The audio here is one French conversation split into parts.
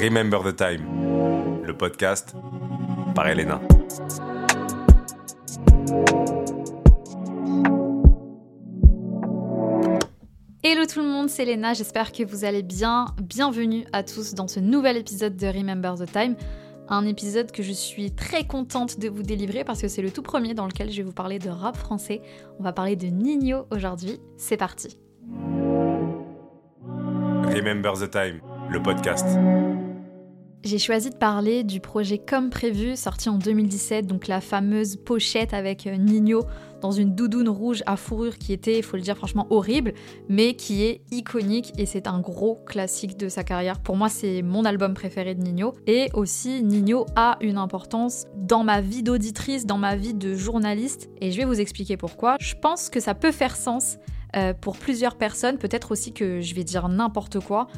Remember the Time, le podcast par Elena. Hello tout le monde, c'est Elena, j'espère que vous allez bien. Bienvenue à tous dans ce nouvel épisode de Remember the Time. Un épisode que je suis très contente de vous délivrer parce que c'est le tout premier dans lequel je vais vous parler de rap français. On va parler de Nino aujourd'hui. C'est parti. Remember the Time, le podcast. J'ai choisi de parler du projet Comme prévu, sorti en 2017, donc la fameuse pochette avec euh, Nino dans une doudoune rouge à fourrure qui était, il faut le dire franchement, horrible, mais qui est iconique et c'est un gros classique de sa carrière. Pour moi, c'est mon album préféré de Nino. Et aussi, Nino a une importance dans ma vie d'auditrice, dans ma vie de journaliste, et je vais vous expliquer pourquoi. Je pense que ça peut faire sens euh, pour plusieurs personnes, peut-être aussi que je vais dire n'importe quoi.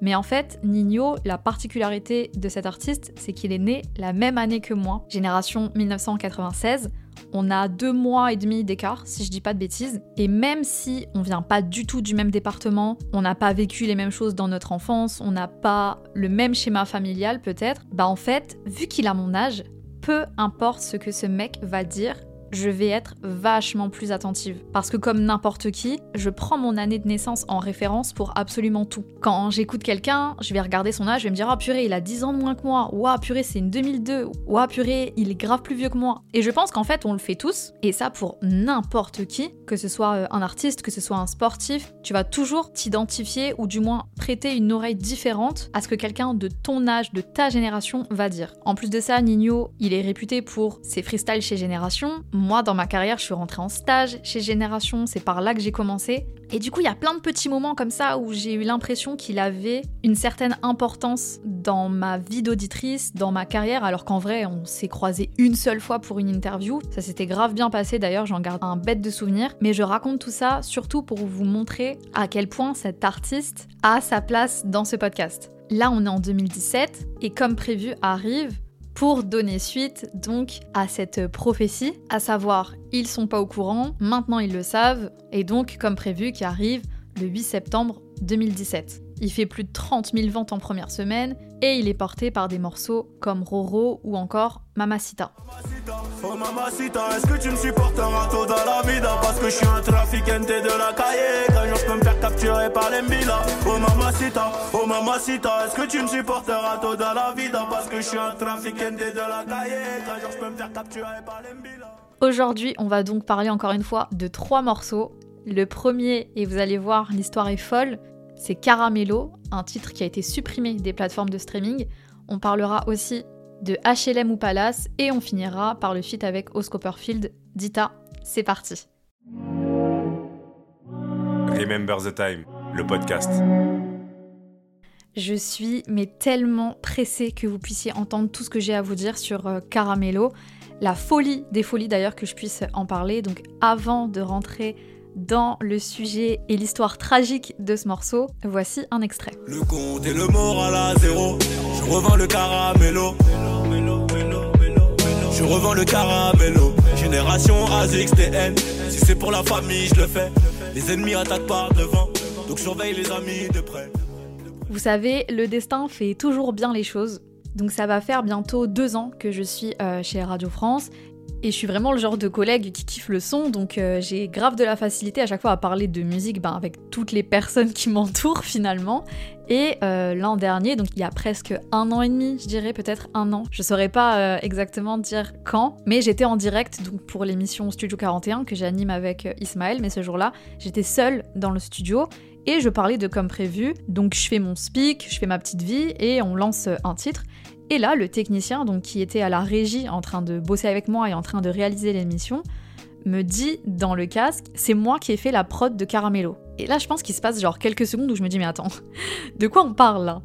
Mais en fait, Nino, la particularité de cet artiste, c'est qu'il est né la même année que moi, génération 1996. On a deux mois et demi d'écart, si je dis pas de bêtises. Et même si on vient pas du tout du même département, on n'a pas vécu les mêmes choses dans notre enfance, on n'a pas le même schéma familial peut-être, bah en fait, vu qu'il a mon âge, peu importe ce que ce mec va dire, je vais être vachement plus attentive. Parce que comme n'importe qui, je prends mon année de naissance en référence pour absolument tout. Quand j'écoute quelqu'un, je vais regarder son âge, je vais me dire ah purée, il a 10 ans de moins que moi. Ouah purée, c'est une 2002. Ouah purée, il est grave plus vieux que moi. Et je pense qu'en fait, on le fait tous. Et ça pour n'importe qui, que ce soit euh, un artiste, que ce soit un sportif, tu vas toujours t'identifier ou du moins prêter une oreille différente à ce que quelqu'un de ton âge, de ta génération va dire. En plus de ça, Nino, il est réputé pour ses freestyles chez Génération. Moi, dans ma carrière, je suis rentrée en stage chez Génération, c'est par là que j'ai commencé. Et du coup, il y a plein de petits moments comme ça où j'ai eu l'impression qu'il avait une certaine importance dans ma vie d'auditrice, dans ma carrière, alors qu'en vrai, on s'est croisé une seule fois pour une interview. Ça s'était grave bien passé d'ailleurs, j'en garde un bête de souvenir. Mais je raconte tout ça surtout pour vous montrer à quel point cet artiste a sa place dans ce podcast. Là, on est en 2017 et comme prévu arrive pour donner suite donc à cette prophétie, à savoir ils sont pas au courant, maintenant ils le savent, et donc comme prévu qui arrive le 8 septembre 2017. Il fait plus de 30 000 ventes en première semaine et il est porté par des morceaux comme Roro ou encore Mamacita. Oh mamacita, est-ce que tu me Parce que je suis un trafiquante de la je peux me faire Aujourd'hui, on va donc parler encore une fois de trois morceaux. Le premier, et vous allez voir, l'histoire est folle, c'est Caramello, un titre qui a été supprimé des plateformes de streaming. On parlera aussi de HLM ou Palace et on finira par le feat avec Os Copperfield. Dita, c'est parti. Remember the Time, le podcast. Je suis mais tellement pressée que vous puissiez entendre tout ce que j'ai à vous dire sur euh, Caramello. La folie des folies d'ailleurs que je puisse en parler. Donc avant de rentrer dans le sujet et l'histoire tragique de ce morceau, voici un extrait. Le compte et le moral à zéro, je revends le caramello. Je revends le caramello, génération AZXTN. Si c'est pour la famille, je le fais. Les ennemis attaquent par devant, donc surveille les amis de près. Vous savez, le destin fait toujours bien les choses. Donc ça va faire bientôt deux ans que je suis euh, chez Radio France et je suis vraiment le genre de collègue qui kiffe le son, donc euh, j'ai grave de la facilité à chaque fois à parler de musique ben, avec toutes les personnes qui m'entourent finalement. Et euh, l'an dernier, donc il y a presque un an et demi, je dirais peut-être un an, je saurais pas euh, exactement dire quand, mais j'étais en direct donc pour l'émission Studio 41 que j'anime avec Ismaël, mais ce jour-là, j'étais seule dans le studio et je parlais de comme prévu. Donc je fais mon speak, je fais ma petite vie et on lance un titre. Et là, le technicien, donc qui était à la régie en train de bosser avec moi et en train de réaliser l'émission, me dit dans le casque, c'est moi qui ai fait la prod de Caramello. Et là, je pense qu'il se passe genre quelques secondes où je me dis, mais attends, de quoi on parle là?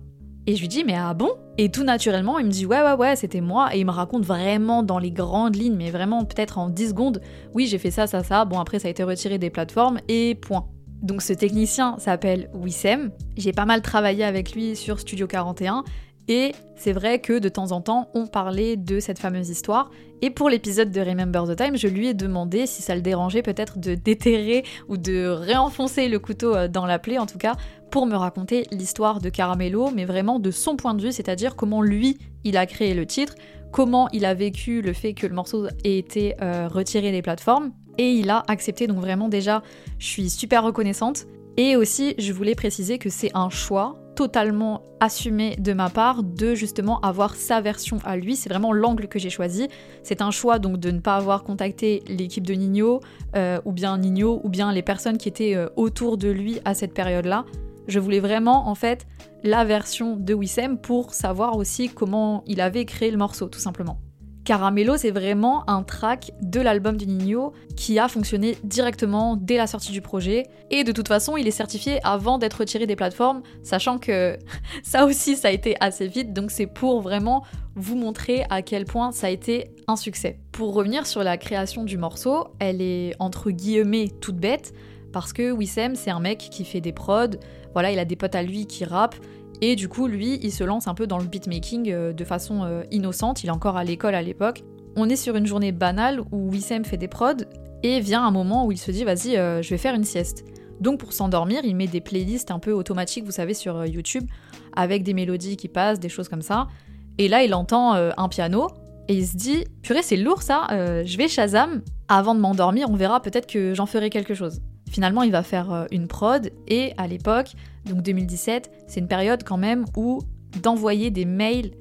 Et je lui dis, mais ah bon? Et tout naturellement, il me dit, ouais, ouais, ouais, c'était moi. Et il me raconte vraiment dans les grandes lignes, mais vraiment peut-être en 10 secondes, oui, j'ai fait ça, ça, ça. Bon, après, ça a été retiré des plateformes et point. Donc ce technicien s'appelle Wissem. J'ai pas mal travaillé avec lui sur Studio 41 Et c'est vrai que de temps en temps, on parlait de cette fameuse histoire. Et pour l'épisode de Remember the Time, je lui ai demandé si ça le dérangeait peut-être de déterrer ou de réenfoncer le couteau euh, dans la plaie, en tout cas, pour me raconter l'histoire de Caramello, mais vraiment de son point de vue, c'est-à-dire comment lui, il a créé le titre, comment il a vécu le fait que le morceau ait été euh, retiré des plateformes. Et il a accepté, donc vraiment déjà, je suis super reconnaissante. Et aussi, je voulais préciser que c'est un choix totalement assumé de ma part de justement avoir sa version à lui. C'est vraiment l'angle que j'ai choisi. C'est un choix donc de ne pas avoir contacté l'équipe de Nino, euh, ou bien Nino, ou bien les personnes qui étaient euh, autour de lui à cette période-là. Je voulais vraiment en fait la version de Wissem pour savoir aussi comment il avait créé le morceau, tout simplement. Caramello, c'est vraiment un track de l'album du Nino qui a fonctionné directement dès la sortie du projet. Et de toute façon, il est certifié avant d'être retiré des plateformes, sachant que ça aussi, ça a été assez vite. Donc c'est pour vraiment vous montrer à quel point ça a été un succès. Pour revenir sur la création du morceau, elle est entre guillemets toute bête. Parce que Wissem, c'est un mec qui fait des prods, voilà, il a des potes à lui qui rappent, et du coup, lui, il se lance un peu dans le beatmaking euh, de façon euh, innocente. Il est encore à l'école à l'époque. On est sur une journée banale où Wissem fait des prods et vient un moment où il se dit vas-y, euh, je vais faire une sieste. Donc pour s'endormir, il met des playlists un peu automatiques, vous savez, sur YouTube, avec des mélodies qui passent, des choses comme ça. Et là, il entend un piano et il se dit purée, c'est lourd ça. je vais Shazam. Avant de m'endormir, on verra peut-être que j'en ferai quelque chose. Finalement, il va faire une prod et à l'époque, donc 2017, c'est une période quand même où d'envoyer des mails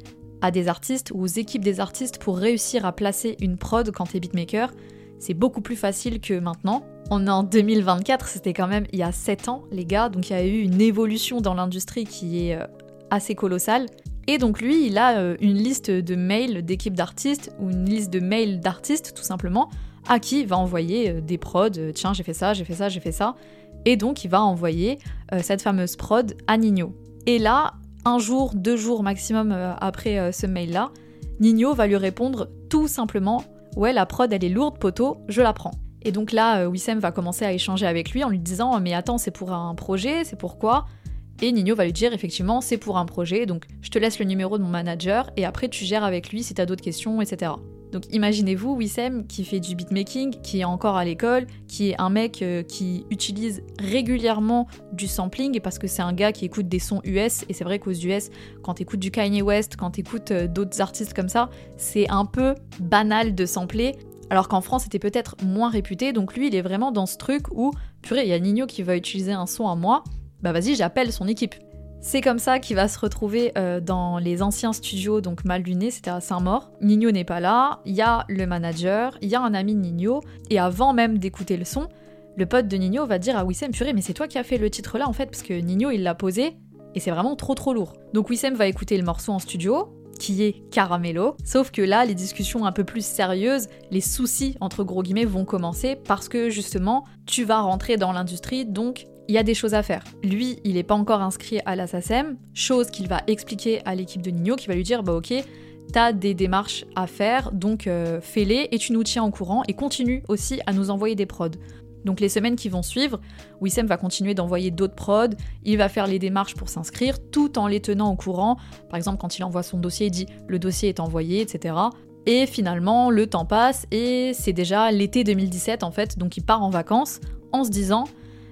à des artistes ou aux équipes des artistes pour réussir à placer une prod quand t'es beatmaker, c'est beaucoup plus facile que maintenant. On est en 2024, c'était quand même il y a 7 ans, les gars, donc il y a eu une évolution dans l'industrie qui est euh, assez colossale. Et donc lui, il a euh, une liste de mails d'équipes d'artistes ou une liste de mails d'artistes tout simplement à qui va envoyer euh, des prods, tiens j'ai fait ça, j'ai fait ça, j'ai fait ça. Et donc il va envoyer euh, cette fameuse prod à Nino. Et là, un jour, deux jours maximum euh, après euh, ce mail-là, Nino va lui répondre tout simplement Ouais, la prod elle est lourde, poteau, je la prends. Et donc là, Wissem va commencer à échanger avec lui en lui disant Mais attends, c'est pour un projet, c'est pourquoi Et Nino va lui dire Effectivement, c'est pour un projet, donc je te laisse le numéro de mon manager et après tu gères avec lui si t'as d'autres questions, etc. Donc imaginez-vous Wissem qui fait du beatmaking, qui est encore à l'école, qui est un mec euh, qui utilise régulièrement du sampling parce que c'est un gars qui écoute des sons US et c'est vrai qu'aux US, quand t'écoutes du Kanye West, quand t'écoutes euh, d'autres artistes comme ça, c'est un peu banal de sampler. Alors qu'en France, c'était peut-être moins réputé, donc lui, il est vraiment dans ce truc où, purée, il y a Nino qui va utiliser un son à moi, bah vas-y, j'appelle son équipe. C'est comme ça qu'il va se retrouver euh, dans les anciens studios, donc mal luné, c'était à Saint-Maur. Nino n'est pas là, il y a le manager, il y a un ami de Nino, et avant même d'écouter le son, le pote de Nino va dire à Wissem Purée, mais c'est toi qui as fait le titre là en fait, parce que Nino il l'a posé, et c'est vraiment trop trop lourd. Donc Wissem va écouter le morceau en studio, qui est Caramello. Sauf que là, les discussions un peu plus sérieuses, les soucis entre gros guillemets vont commencer parce que justement, tu vas rentrer dans l'industrie, donc il y a des choses à faire. Lui, il n'est pas encore inscrit à la SACEM, chose qu'il va expliquer à l'équipe de Nino qui va lui dire bah ok, t'as des démarches à faire, donc euh, fais-les et tu nous tiens au courant et continue aussi à nous envoyer des prods. Donc les semaines qui vont suivre, Wissem va continuer d'envoyer d'autres prods, il va faire les démarches pour s'inscrire tout en les tenant au courant. Par exemple, quand il envoie son dossier, il dit le dossier est envoyé, etc. Et finalement, le temps passe et c'est déjà l'été 2017 en fait, donc il part en vacances en se disant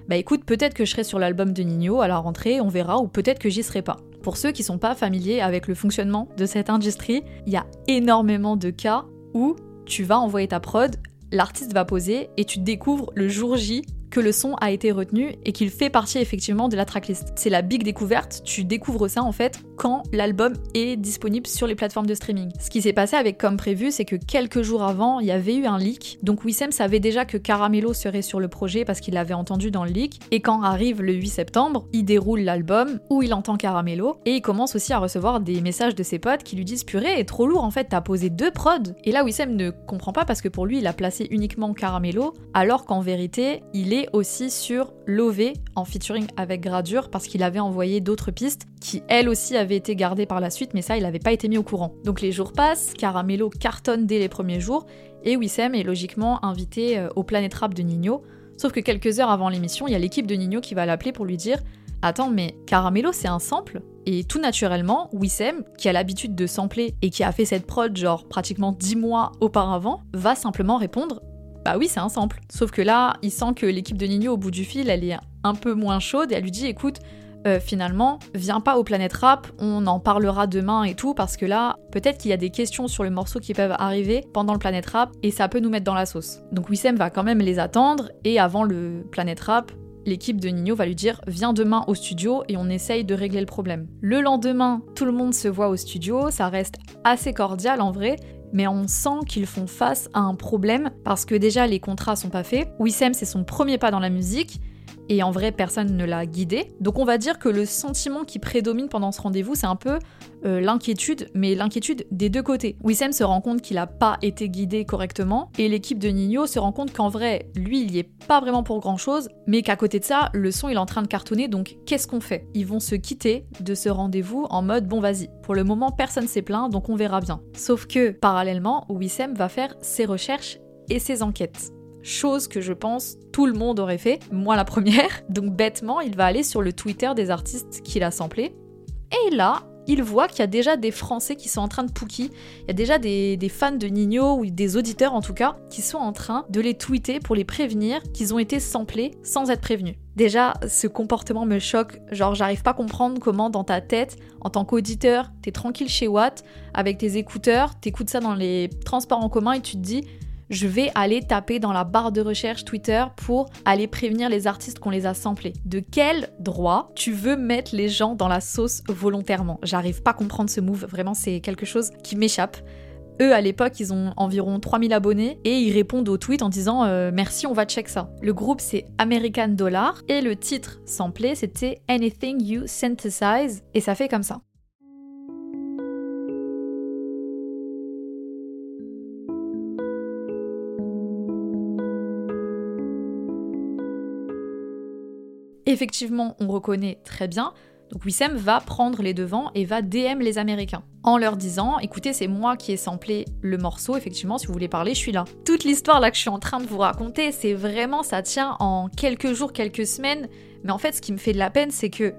bah écoute, peut-être que je serai sur l'album de Nino à la rentrée, on verra, ou peut-être que j'y serai pas. Pour ceux qui sont pas familiers avec le fonctionnement de cette industrie, il y a énormément de cas où tu vas envoyer ta prod, l'artiste va poser et tu découvres le jour J que le son a été retenu et qu'il fait partie effectivement de la tracklist. C'est la big découverte, tu découvres ça en fait quand l'album est disponible sur les plateformes de streaming. Ce qui s'est passé avec Comme prévu, c'est que quelques jours avant, il y avait eu un leak. Donc Wissem savait déjà que Caramello serait sur le projet parce qu'il l'avait entendu dans le leak. Et quand arrive le 8 septembre, il déroule l'album où il entend Caramello et il commence aussi à recevoir des messages de ses potes qui lui disent purée, est trop lourd en fait, t'as posé deux prods. Et là Wissem ne comprend pas parce que pour lui, il a placé uniquement Caramello alors qu'en vérité, il est aussi sur Lové en featuring avec Gradure parce qu'il avait envoyé d'autres pistes qui elles aussi avaient été gardées par la suite mais ça il n'avait pas été mis au courant. Donc les jours passent, Caramello cartonne dès les premiers jours et Wissem est logiquement invité euh, au Planet Rap de Nino. Sauf que quelques heures avant l'émission, il y a l'équipe de Nino qui va l'appeler pour lui dire Attends, mais Caramello c'est un sample? Et tout naturellement, Wissem, qui a l'habitude de sampler et qui a fait cette prod genre pratiquement 10 mois auparavant, va simplement répondre bah oui, c'est un sample. Sauf que là, il sent que l'équipe de Nino au bout du fil, elle est un peu moins chaude et elle lui dit écoute, euh, finalement, viens pas au Planète Rap, on en parlera demain et tout, parce que là, peut-être qu'il y a des questions sur le morceau qui peuvent arriver pendant le Planète Rap et ça peut nous mettre dans la sauce. Donc Wissem va quand même les attendre et avant le Planète Rap, l'équipe de Nino va lui dire viens demain au studio et on essaye de régler le problème. Le lendemain, tout le monde se voit au studio, ça reste assez cordial en vrai, mais on sent qu'ils font face à un problème parce que déjà les contrats sont pas faits. Wissem c'est son premier pas dans la musique et en vrai personne ne l'a guidé. Donc on va dire que le sentiment qui prédomine pendant ce rendez-vous, c'est un peu euh, l'inquiétude, mais l'inquiétude des deux côtés. Wissem se rend compte qu'il n'a pas été guidé correctement, et l'équipe de Nino se rend compte qu'en vrai, lui, il y est pas vraiment pour grand-chose, mais qu'à côté de ça, le son il est en train de cartonner, donc qu'est-ce qu'on fait? Ils vont se quitter de ce rendez-vous en mode bon vas-y. Pour le moment, personne s'est plaint, donc on verra bien. Sauf que, parallèlement, Wissem va faire ses recherches et ses enquêtes chose que je pense tout le monde aurait fait, moi la première. Donc bêtement, il va aller sur le Twitter des artistes qu'il a samplé. Et là, il voit qu'il y a déjà des Français qui sont en train de pookie, il y a déjà des, fans de Nino, ou des auditeurs en tout cas, qui sont en train de les tweeter pour les prévenir qu'ils ont été samplés sans être prévenus. Déjà, ce comportement me choque, genre j'arrive pas à comprendre comment dans ta tête, en tant qu'auditeur, t'es tranquille chez Watt, avec tes écouteurs, t'écoutes ça dans les transports en commun et tu te dis je vais aller taper dans la barre de recherche Twitter pour aller prévenir les artistes qu'on les a samplés. De quel droit tu veux mettre les gens dans la sauce volontairement? J'arrive pas à comprendre ce move, vraiment c'est quelque chose qui m'échappe. Eux, à l'époque, ils ont environ 3000 abonnés et ils répondent au tweet en disant euh, merci, on va check ça. Le groupe, c'est American Dollar et le titre samplé, c'était Anything You Synthesize et ça fait comme ça. Effectivement, on reconnaît très bien. Donc Wissem va prendre les devants et va DM les Américains en leur disant écoutez c'est moi qui ai samplé le morceau effectivement si vous voulez parler je suis là. Toute l'histoire là que je suis en train de vous raconter c'est vraiment ça tient en quelques jours quelques semaines mais en fait ce qui me fait de la peine c'est que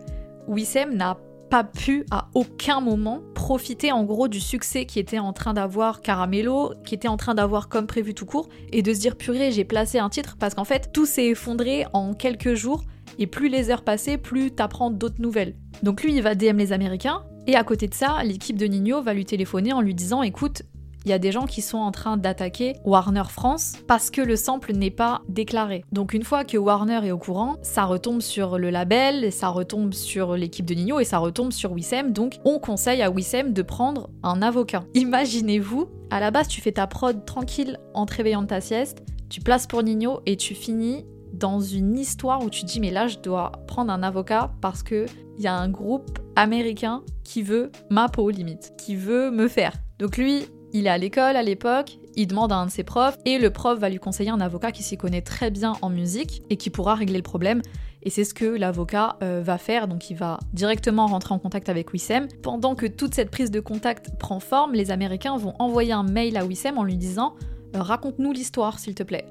Wissem n'a pas pu à aucun moment profiter en gros du succès qui était en train d'avoir Caramello, qui était en train d'avoir comme prévu tout court, et de se dire purée j'ai placé un titre parce qu'en fait tout s'est effondré en quelques jours et plus les heures passaient, plus t'apprends d'autres nouvelles. Donc lui, il va DM les Américains, et à côté de ça, l'équipe de Nino va lui téléphoner en lui disant écoute, il y a des gens qui sont en train d'attaquer Warner France parce que le sample n'est pas déclaré. Donc une fois que Warner est au courant, ça retombe sur le label, ça retombe sur l'équipe de Nino et ça retombe sur Wissem. Donc on conseille à Wissem de prendre un avocat. Imaginez-vous, à la base tu fais ta prod tranquille en te réveillant de ta sieste, tu places pour Nino et tu finis dans une histoire où tu dis mais là je dois prendre un avocat parce que il y a un groupe américain qui veut ma peau limite, qui veut me faire. Donc lui, il est à l'école à l'époque, il demande à un de ses profs et le prof va lui conseiller un avocat qui s'y connaît très bien en musique et qui pourra régler le problème. Et c'est ce que l'avocat euh, va faire, donc il va directement rentrer en contact avec Wissem. Pendant que toute cette prise de contact prend forme, les Américains vont envoyer un mail à Wissem en lui disant euh, Raconte-nous l'histoire s'il te plaît.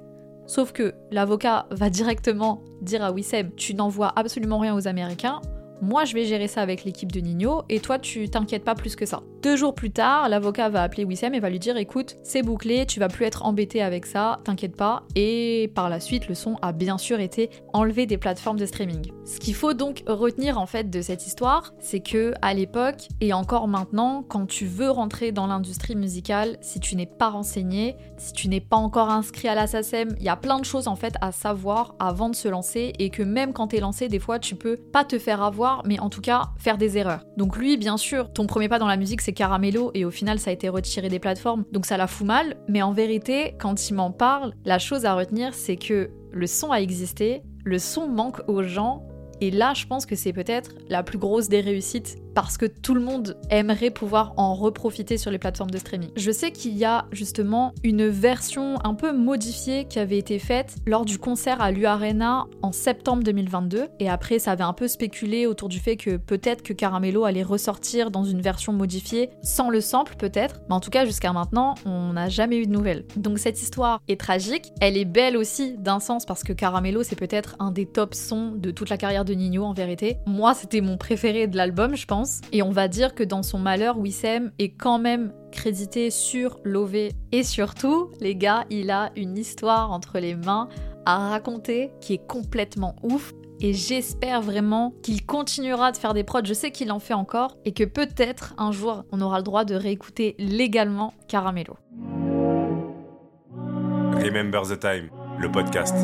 Sauf que l'avocat va directement dire à Wissem Tu n'envoies absolument rien aux Américains, moi je vais gérer ça avec l'équipe de Nino et toi tu t'inquiètes pas plus que ça. Deux jours plus tard, l'avocat va appeler Wissem et va lui dire écoute, c'est bouclé, tu vas plus être embêté avec ça, t'inquiète pas. Et par la suite, le son a bien sûr été enlevé des plateformes de streaming. Ce qu'il faut donc retenir en fait de cette histoire, c'est que à l'époque et encore maintenant, quand tu veux rentrer dans l'industrie musicale, si tu n'es pas renseigné, si tu n'es pas encore inscrit à la SACEM, il y a plein de choses en fait à savoir avant de se lancer et que même quand t'es lancé, des fois tu peux pas te faire avoir, mais en tout cas faire des erreurs. Donc lui, bien sûr, ton premier pas dans la musique, c'est Caramello et au final ça a été retiré des plateformes, donc ça la fout mal. Mais en vérité, quand il m'en parle, la chose à retenir c'est que le son a existé, le son manque aux gens, et là je pense que c'est peut-être la plus grosse des réussites parce que tout le monde aimerait pouvoir en reprofiter sur les plateformes de streaming. Je sais qu'il y a justement une version un peu modifiée qui avait été faite lors du concert à l'U-Arena en septembre 2022 et après ça avait un peu spéculé autour du fait que peut-être que Caramello allait ressortir dans une version modifiée sans le sample peut-être, mais en tout cas jusqu'à maintenant on n'a jamais eu de nouvelles. Donc cette histoire est tragique, elle est belle aussi d'un sens parce que Caramello c'est peut-être un des top sons de toute la carrière de Nino en vérité. Moi c'était mon préféré de l'album je pense Et on va dire que dans son malheur, Wissem est quand même crédité sur Lové. Et surtout, les gars, il a une histoire entre les mains à raconter qui est complètement ouf. Et j'espère vraiment qu'il continuera de faire des prods. Je sais qu'il en fait encore et que peut-être un jour on aura le droit de réécouter légalement Caramello. Remember the Time, le podcast.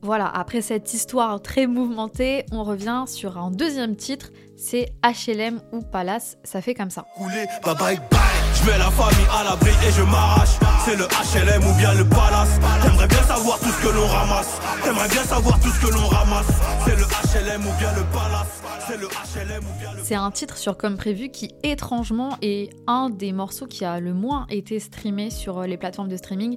Voilà, après cette histoire très mouvementée, on revient sur un deuxième titre, c'est HLM ou Palace, ça fait comme ça. Je mets la famille à l'abri et je m'arrache. C'est le HLM ou bien le palace. J'aimerais bien savoir tout ce que l'on ramasse. J'aimerais bien savoir tout ce que l'on ramasse. C'est le HLM ou bien le palace. C'est le HLM ou bien le C'est un titre sur Comme Prévu qui, étrangement, est un des morceaux qui a le moins été streamé sur les plateformes de streaming.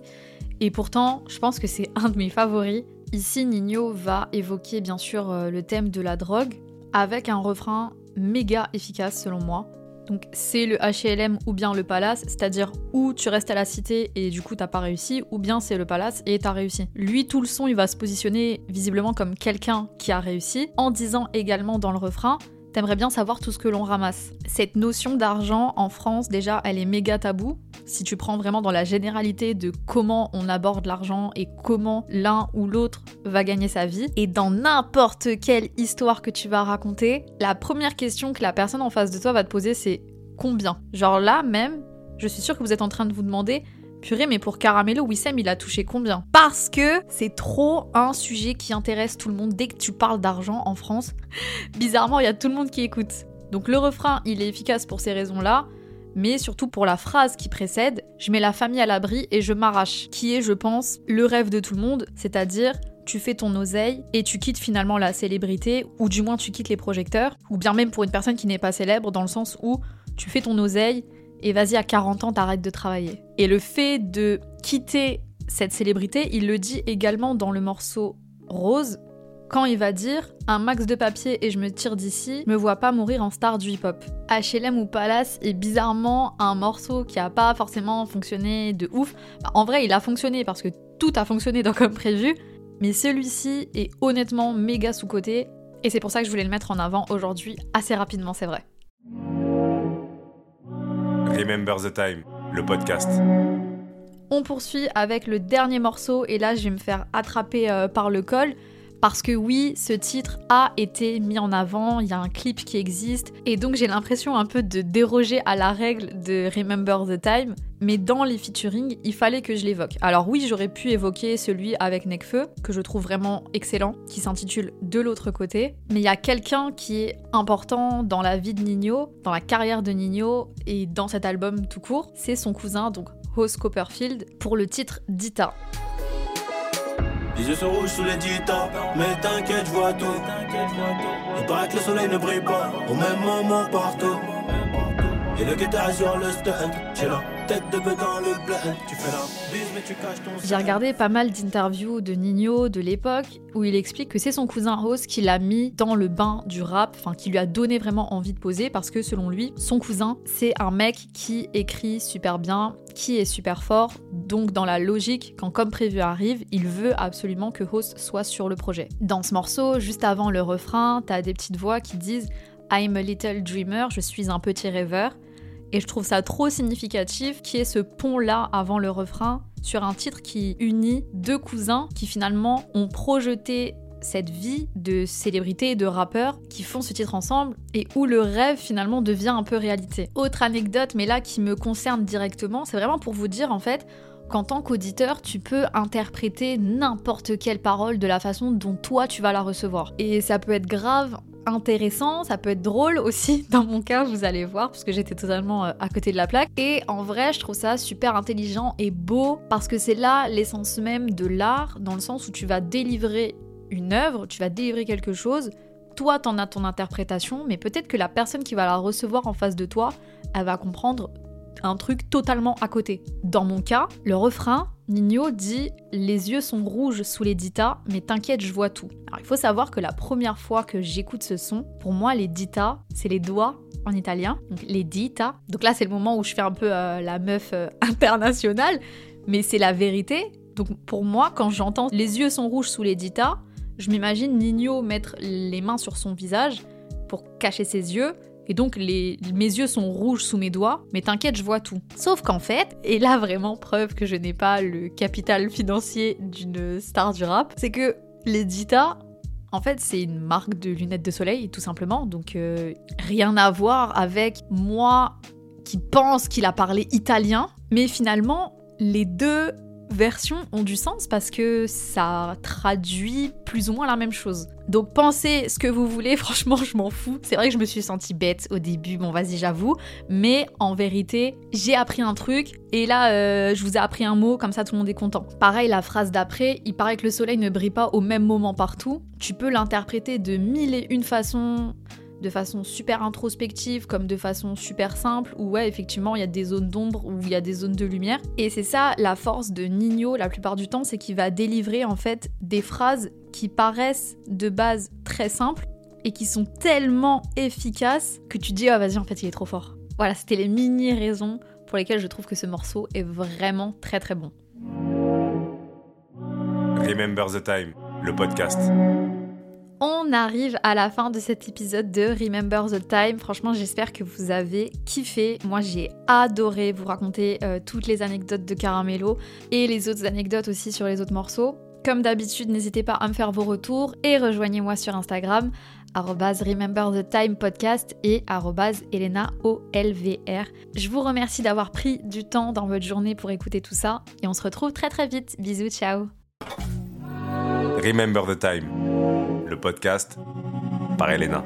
Et pourtant, je pense que c'est un de mes favoris. Ici, Nino va évoquer bien sûr euh, le thème de la drogue avec un refrain méga efficace selon moi. Donc c'est le HLM ou bien le palace, c'est-à-dire où tu restes à la cité et du coup t'as pas réussi, ou bien c'est le palace et t'as réussi. Lui, tout le son, il va se positionner visiblement comme quelqu'un qui a réussi, en disant également dans le refrain T'aimerais bien savoir tout ce que l'on ramasse. Cette notion d'argent en France, déjà, elle est méga taboue. Si tu prends vraiment dans la généralité de comment on aborde l'argent et comment l'un ou l'autre va gagner sa vie, et dans n'importe quelle histoire que tu vas raconter, la première question que la personne en face de toi va te poser, c'est combien? Genre là même, je suis sûre que vous êtes en train de vous demander Purée, mais pour Caramello, Wissem, il a touché combien? Parce que c'est trop un sujet qui intéresse tout le monde dès que tu parles d'argent en France. Bizarrement, il y a tout le monde qui écoute. Donc le refrain, il est efficace pour ces raisons-là, mais surtout pour la phrase qui précède Je mets la famille à l'abri et je m'arrache, qui est, je pense, le rêve de tout le monde, c'est-à-dire tu fais ton oseille et tu quittes finalement la célébrité, ou du moins tu quittes les projecteurs, ou bien même pour une personne qui n'est pas célèbre, dans le sens où tu fais ton oseille et vas-y à 40 ans t'arrêtes de travailler. Et le fait de quitter cette célébrité, il le dit également dans le morceau Rose, quand il va dire un max de papier et je me tire d'ici, me vois pas mourir en star du hip-hop. HLM ou Palace est bizarrement un morceau qui a pas forcément fonctionné de ouf. en vrai, il a fonctionné parce que tout a fonctionné dans comme prévu, mais celui-ci est honnêtement méga sous-côté et c'est pour ça que je voulais le mettre en avant aujourd'hui assez rapidement, c'est vrai. Remember the Time, le podcast. On poursuit avec le dernier morceau et là je vais me faire attraper euh, par le col parce que oui, ce titre a été mis en avant, il y a un clip qui existe, et donc j'ai l'impression un peu de déroger à la règle de Remember the Time, mais dans les featuring, il fallait que je l'évoque. Alors oui, j'aurais pu évoquer celui avec Necfeu, que je trouve vraiment excellent, qui s'intitule De l'autre côté, mais il y a quelqu'un qui est important dans la vie de Nino, dans la carrière de Nino, et dans cet album tout court, c'est son cousin, donc Rose Copperfield, pour le titre Dita. Les yeux sont rouges sous les dita, mais t'inquiète, je vois tout. Il paraît que le soleil ne brille pas au même moment partout. Et le guitare sur le stand, j'ai J'ai regardé pas mal d'interviews de Nino de l'époque où il explique que c'est son cousin Rose qui l'a mis dans le bain du rap, enfin qui lui a donné vraiment envie de poser parce que selon lui, son cousin, c'est un mec qui écrit super bien, qui est super fort, donc dans la logique, quand comme prévu arrive, il veut absolument que Rose soit sur le projet. Dans ce morceau, juste avant le refrain, t'as des petites voix qui disent I'm a little dreamer, je suis un petit rêveur. Et je trouve ça trop significatif qui est ce pont-là avant le refrain sur un titre qui unit deux cousins qui finalement ont projeté cette vie de célébrités et de rappeurs qui font ce titre ensemble et où le rêve finalement devient un peu réalité. Autre anecdote, mais là qui me concerne directement, c'est vraiment pour vous dire en fait qu'en tant qu'auditeur, tu peux interpréter n'importe quelle parole de la façon dont toi tu vas la recevoir. Et ça peut être grave intéressant, ça peut être drôle aussi dans mon cas, vous allez voir, parce que j'étais totalement euh, à côté de la plaque. Et en vrai, je trouve ça super intelligent et beau, parce que c'est là l'essence même de l'art, dans le sens où tu vas délivrer une œuvre, tu vas délivrer quelque chose, toi t'en as ton interprétation, mais peut-être que la personne qui va la recevoir en face de toi, elle va comprendre un truc totalement à côté. Dans mon cas, le refrain, Nino dit Les yeux sont rouges sous les dita, mais t'inquiète, je vois tout. Alors il faut savoir que la première fois que j'écoute ce son, pour moi, les dita, c'est les doigts en italien, donc les dita. Donc là, c'est le moment où je fais un peu euh, la meuf euh, internationale, mais c'est la vérité. Donc pour moi, quand j'entends les yeux sont rouges sous les dita, je m'imagine Nino mettre les mains sur son visage pour cacher ses yeux Et donc les, mes yeux sont rouges sous mes doigts, mais t'inquiète, je vois tout. Sauf qu'en fait, et là vraiment preuve que je n'ai pas le capital financier d'une star du rap, c'est que l'Edita, en fait, c'est une marque de lunettes de soleil, tout simplement. Donc, euh, rien à voir avec moi qui pense qu'il a parlé italien. Mais finalement, les deux versions ont du sens parce que ça traduit plus ou moins la même chose. Donc pensez ce que vous voulez, franchement je m'en fous. C'est vrai que je me suis sentie bête au début, bon vas-y j'avoue, mais en vérité j'ai appris un truc et là euh, je vous ai appris un mot, comme ça tout le monde est content. Pareil la phrase d'après, il paraît que le soleil ne brille pas au même moment partout. Tu peux l'interpréter de mille et une façons de façon super introspective comme de façon super simple, où ouais, effectivement, il y a des zones d'ombre, où il y a des zones de lumière. Et c'est ça la force de Nino la plupart du temps, c'est qu'il va délivrer en fait des phrases qui paraissent de base très simples et qui sont tellement efficaces que tu dis, ah vas-y, en fait, il est trop fort. Voilà, c'était les mini raisons pour lesquelles je trouve que ce morceau est vraiment très très bon. Remember the Time, le podcast. On arrive à la fin de cet épisode de Remember the Time. Franchement, j'espère que vous avez kiffé. Moi, j'ai adoré vous raconter euh, toutes les anecdotes de Caramello et les autres anecdotes aussi sur les autres morceaux. Comme d'habitude, n'hésitez pas à me faire vos retours et rejoignez-moi sur Instagram Remember the Time podcast et Elena OLVR. Je vous remercie d'avoir pris du temps dans votre journée pour écouter tout ça et on se retrouve très très vite. Bisous, ciao. Remember the Time le podcast par Elena.